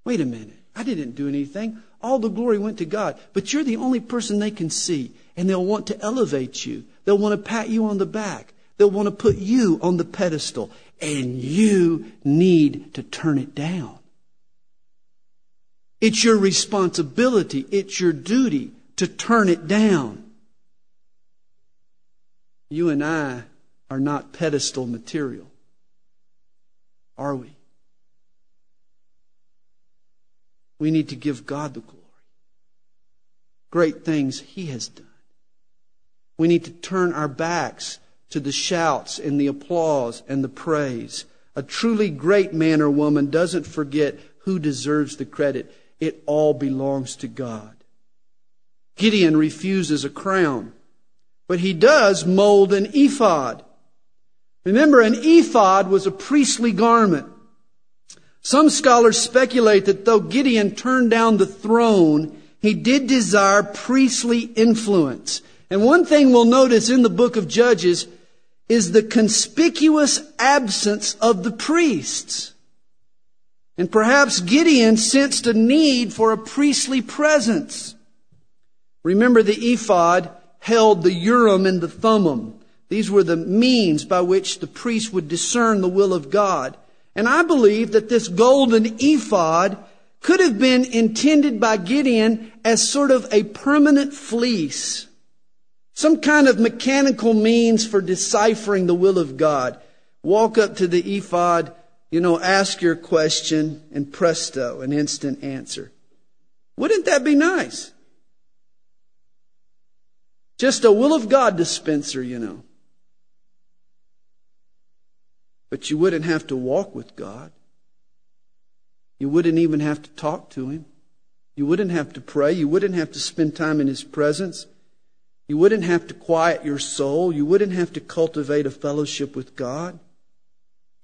Wait a minute. I didn't do anything. All the glory went to God. But you're the only person they can see. And they'll want to elevate you. They'll want to pat you on the back. They'll want to put you on the pedestal. And you need to turn it down. It's your responsibility. It's your duty to turn it down. You and I are not pedestal material. Are we? We need to give God the glory. Great things He has done. We need to turn our backs to the shouts and the applause and the praise. A truly great man or woman doesn't forget who deserves the credit. It all belongs to God. Gideon refuses a crown, but he does mold an ephod. Remember, an ephod was a priestly garment. Some scholars speculate that though Gideon turned down the throne, he did desire priestly influence. And one thing we'll notice in the book of Judges is the conspicuous absence of the priests. And perhaps Gideon sensed a need for a priestly presence. Remember the ephod held the Urim and the Thummim. These were the means by which the priest would discern the will of God. And I believe that this golden ephod could have been intended by Gideon as sort of a permanent fleece. Some kind of mechanical means for deciphering the will of God. Walk up to the ephod, you know, ask your question, and presto, an instant answer. Wouldn't that be nice? Just a will of God dispenser, you know. But you wouldn't have to walk with God. You wouldn't even have to talk to Him. You wouldn't have to pray. You wouldn't have to spend time in His presence. You wouldn't have to quiet your soul. You wouldn't have to cultivate a fellowship with God.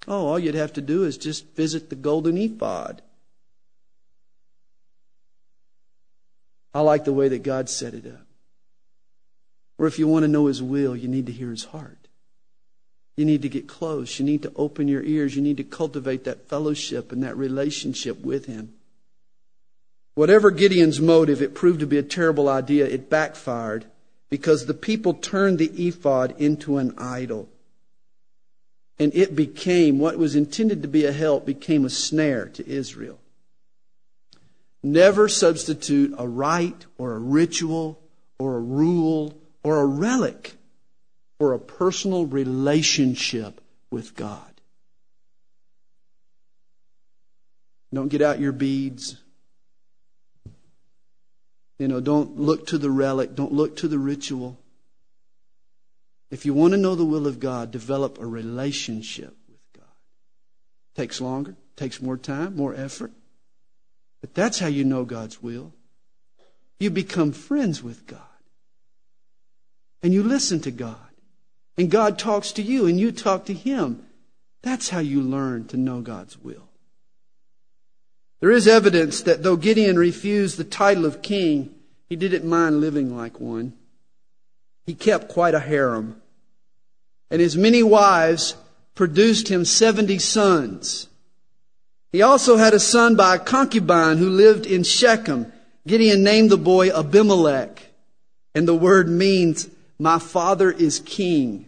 Oh, all you'd have to do is just visit the golden ephod. I like the way that God set it up. Or if you want to know His will, you need to hear His heart. You need to get close. You need to open your ears. You need to cultivate that fellowship and that relationship with Him. Whatever Gideon's motive, it proved to be a terrible idea. It backfired because the people turned the ephod into an idol. And it became, what was intended to be a help, became a snare to Israel. Never substitute a rite or a ritual or a rule or a relic for a personal relationship with God. Don't get out your beads. You know, don't look to the relic. Don't look to the ritual. If you want to know the will of God, develop a relationship with God. Takes longer, takes more time, more effort. But that's how you know God's will. You become friends with God. And you listen to God. And God talks to you and you talk to Him. That's how you learn to know God's will. There is evidence that though Gideon refused the title of king, he didn't mind living like one. He kept quite a harem. And his many wives produced him 70 sons. He also had a son by a concubine who lived in Shechem. Gideon named the boy Abimelech. And the word means, my father is king.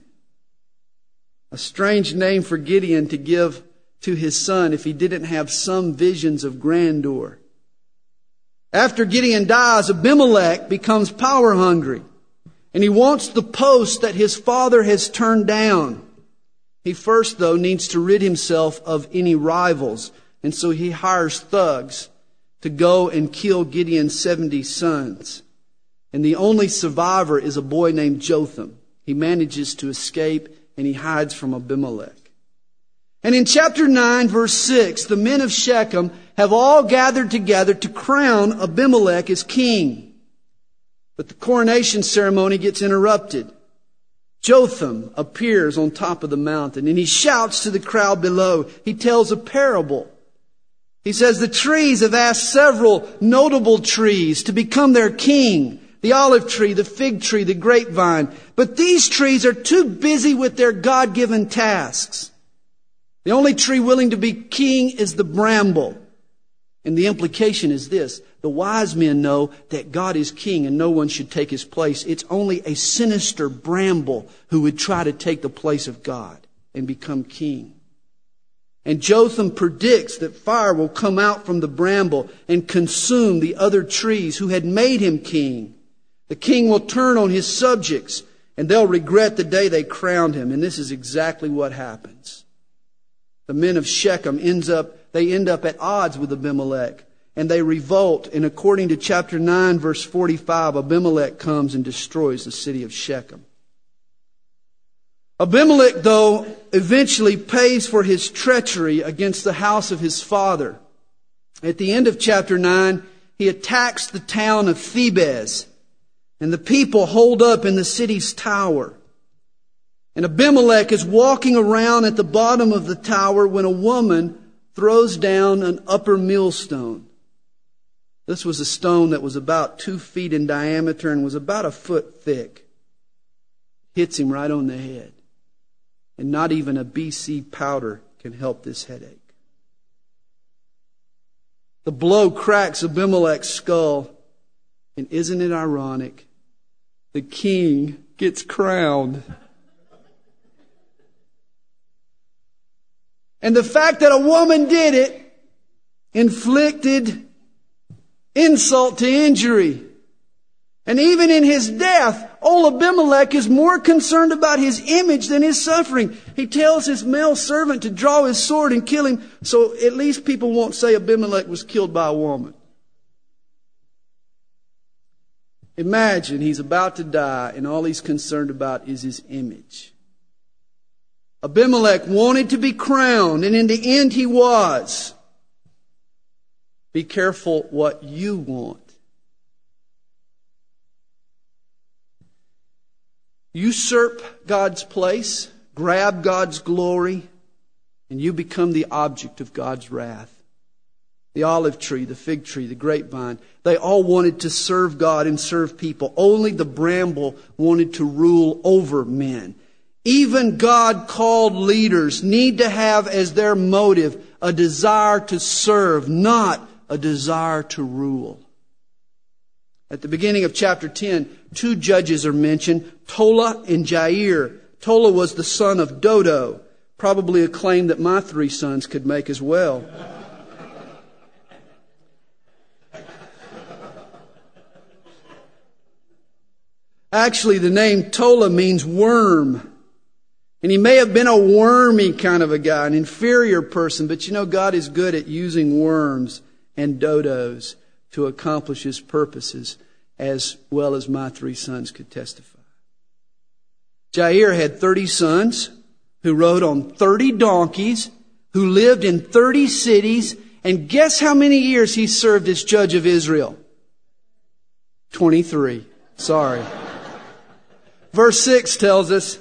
A strange name for Gideon to give to his son if he didn't have some visions of grandeur. After Gideon dies, Abimelech becomes power hungry and he wants the post that his father has turned down. He first, though, needs to rid himself of any rivals, and so he hires thugs to go and kill Gideon's 70 sons. And the only survivor is a boy named Jotham. He manages to escape and he hides from Abimelech. And in chapter 9, verse 6, the men of Shechem have all gathered together to crown Abimelech as king. But the coronation ceremony gets interrupted. Jotham appears on top of the mountain and he shouts to the crowd below. He tells a parable. He says the trees have asked several notable trees to become their king. The olive tree, the fig tree, the grapevine. But these trees are too busy with their God-given tasks. The only tree willing to be king is the bramble. And the implication is this. The wise men know that God is king and no one should take his place. It's only a sinister bramble who would try to take the place of God and become king. And Jotham predicts that fire will come out from the bramble and consume the other trees who had made him king. The king will turn on his subjects and they'll regret the day they crowned him. And this is exactly what happens the men of Shechem ends up, they end up at odds with Abimelech and they revolt. And according to chapter 9 verse 45, Abimelech comes and destroys the city of Shechem. Abimelech, though, eventually pays for his treachery against the house of his father. At the end of chapter 9, he attacks the town of Thebez, and the people hold up in the city's tower. And Abimelech is walking around at the bottom of the tower when a woman throws down an upper millstone. This was a stone that was about two feet in diameter and was about a foot thick. Hits him right on the head. And not even a BC powder can help this headache. The blow cracks Abimelech's skull. And isn't it ironic? The king gets crowned. And the fact that a woman did it inflicted insult to injury. And even in his death, old Abimelech is more concerned about his image than his suffering. He tells his male servant to draw his sword and kill him, so at least people won't say Abimelech was killed by a woman. Imagine he's about to die, and all he's concerned about is his image. Abimelech wanted to be crowned, and in the end he was. Be careful what you want. Usurp God's place, grab God's glory, and you become the object of God's wrath. The olive tree, the fig tree, the grapevine, they all wanted to serve God and serve people. Only the bramble wanted to rule over men. Even God called leaders need to have as their motive a desire to serve, not a desire to rule. At the beginning of chapter 10, two judges are mentioned, Tola and Jair. Tola was the son of Dodo, probably a claim that my three sons could make as well. Actually, the name Tola means worm. And he may have been a wormy kind of a guy, an inferior person, but you know, God is good at using worms and dodos to accomplish his purposes as well as my three sons could testify. Jair had 30 sons who rode on 30 donkeys, who lived in 30 cities, and guess how many years he served as judge of Israel? 23. Sorry. Verse 6 tells us,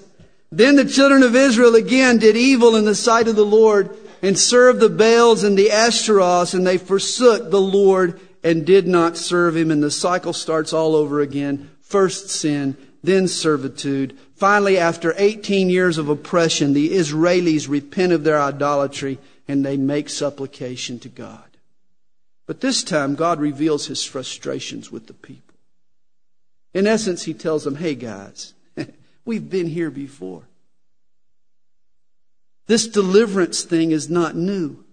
Then the children of Israel again did evil in the sight of the Lord and served the Baals and the Ashtaroths, and they forsook the Lord and did not serve him. And the cycle starts all over again. First sin, then servitude. Finally, after 18 years of oppression, the Israelis repent of their idolatry and they make supplication to God. But this time, God reveals his frustrations with the people. In essence, he tells them, hey guys, we've been here before. This deliverance thing is not new.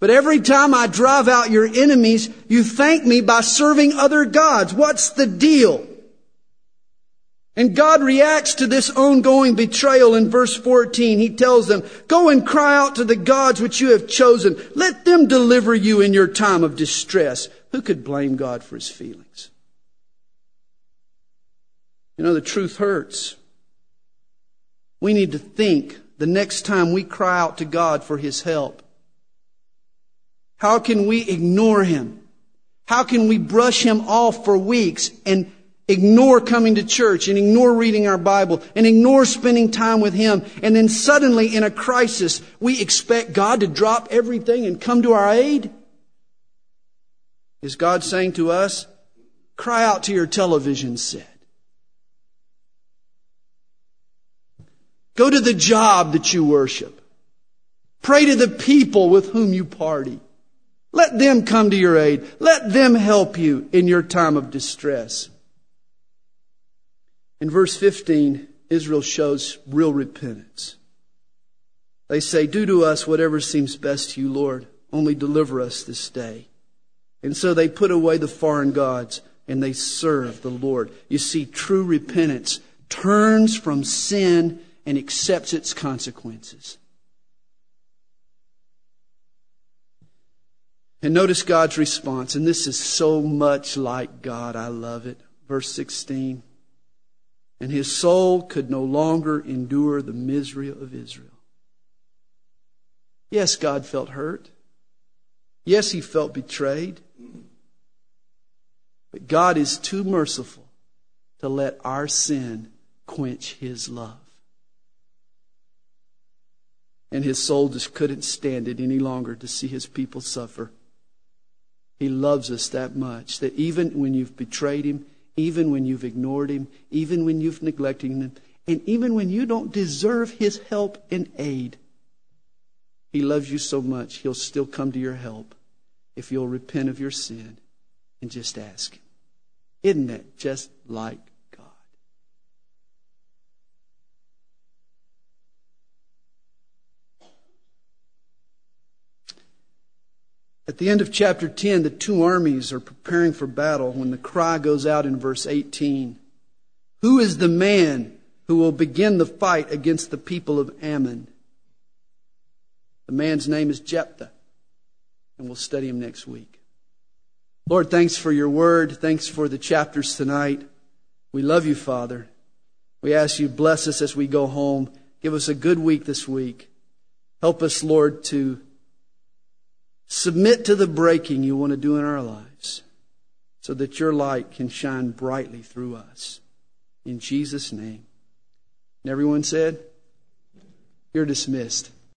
But every time I drive out your enemies, you thank me by serving other gods. What's the deal? And God reacts to this ongoing betrayal in verse 14. He tells them, go and cry out to the gods which you have chosen. Let them deliver you in your time of distress. Who could blame God for his feelings? You know, the truth hurts. We need to think the next time we cry out to God for His help. How can we ignore Him? How can we brush Him off for weeks and ignore coming to church and ignore reading our Bible and ignore spending time with Him and then suddenly in a crisis we expect God to drop everything and come to our aid? Is God saying to us, cry out to your television set? Go to the job that you worship. Pray to the people with whom you party. Let them come to your aid. Let them help you in your time of distress. In verse 15, Israel shows real repentance. They say, Do to us whatever seems best to you, Lord. Only deliver us this day. And so they put away the foreign gods and they serve the Lord. You see, true repentance turns from sin and accepts its consequences. And notice God's response, and this is so much like God. I love it. Verse 16. And his soul could no longer endure the misery of Israel. Yes, God felt hurt. Yes, he felt betrayed. But God is too merciful to let our sin quench his love and his soul just couldn't stand it any longer to see his people suffer. He loves us that much that even when you've betrayed him, even when you've ignored him, even when you've neglected him, and even when you don't deserve his help and aid, he loves you so much, he'll still come to your help if you'll repent of your sin and just ask him. Isn't that just like At the end of chapter 10, the two armies are preparing for battle when the cry goes out in verse 18 Who is the man who will begin the fight against the people of Ammon? The man's name is Jephthah, and we'll study him next week. Lord, thanks for your word. Thanks for the chapters tonight. We love you, Father. We ask you bless us as we go home. Give us a good week this week. Help us, Lord, to Submit to the breaking you want to do in our lives so that your light can shine brightly through us. In Jesus' name. And everyone said, You're dismissed.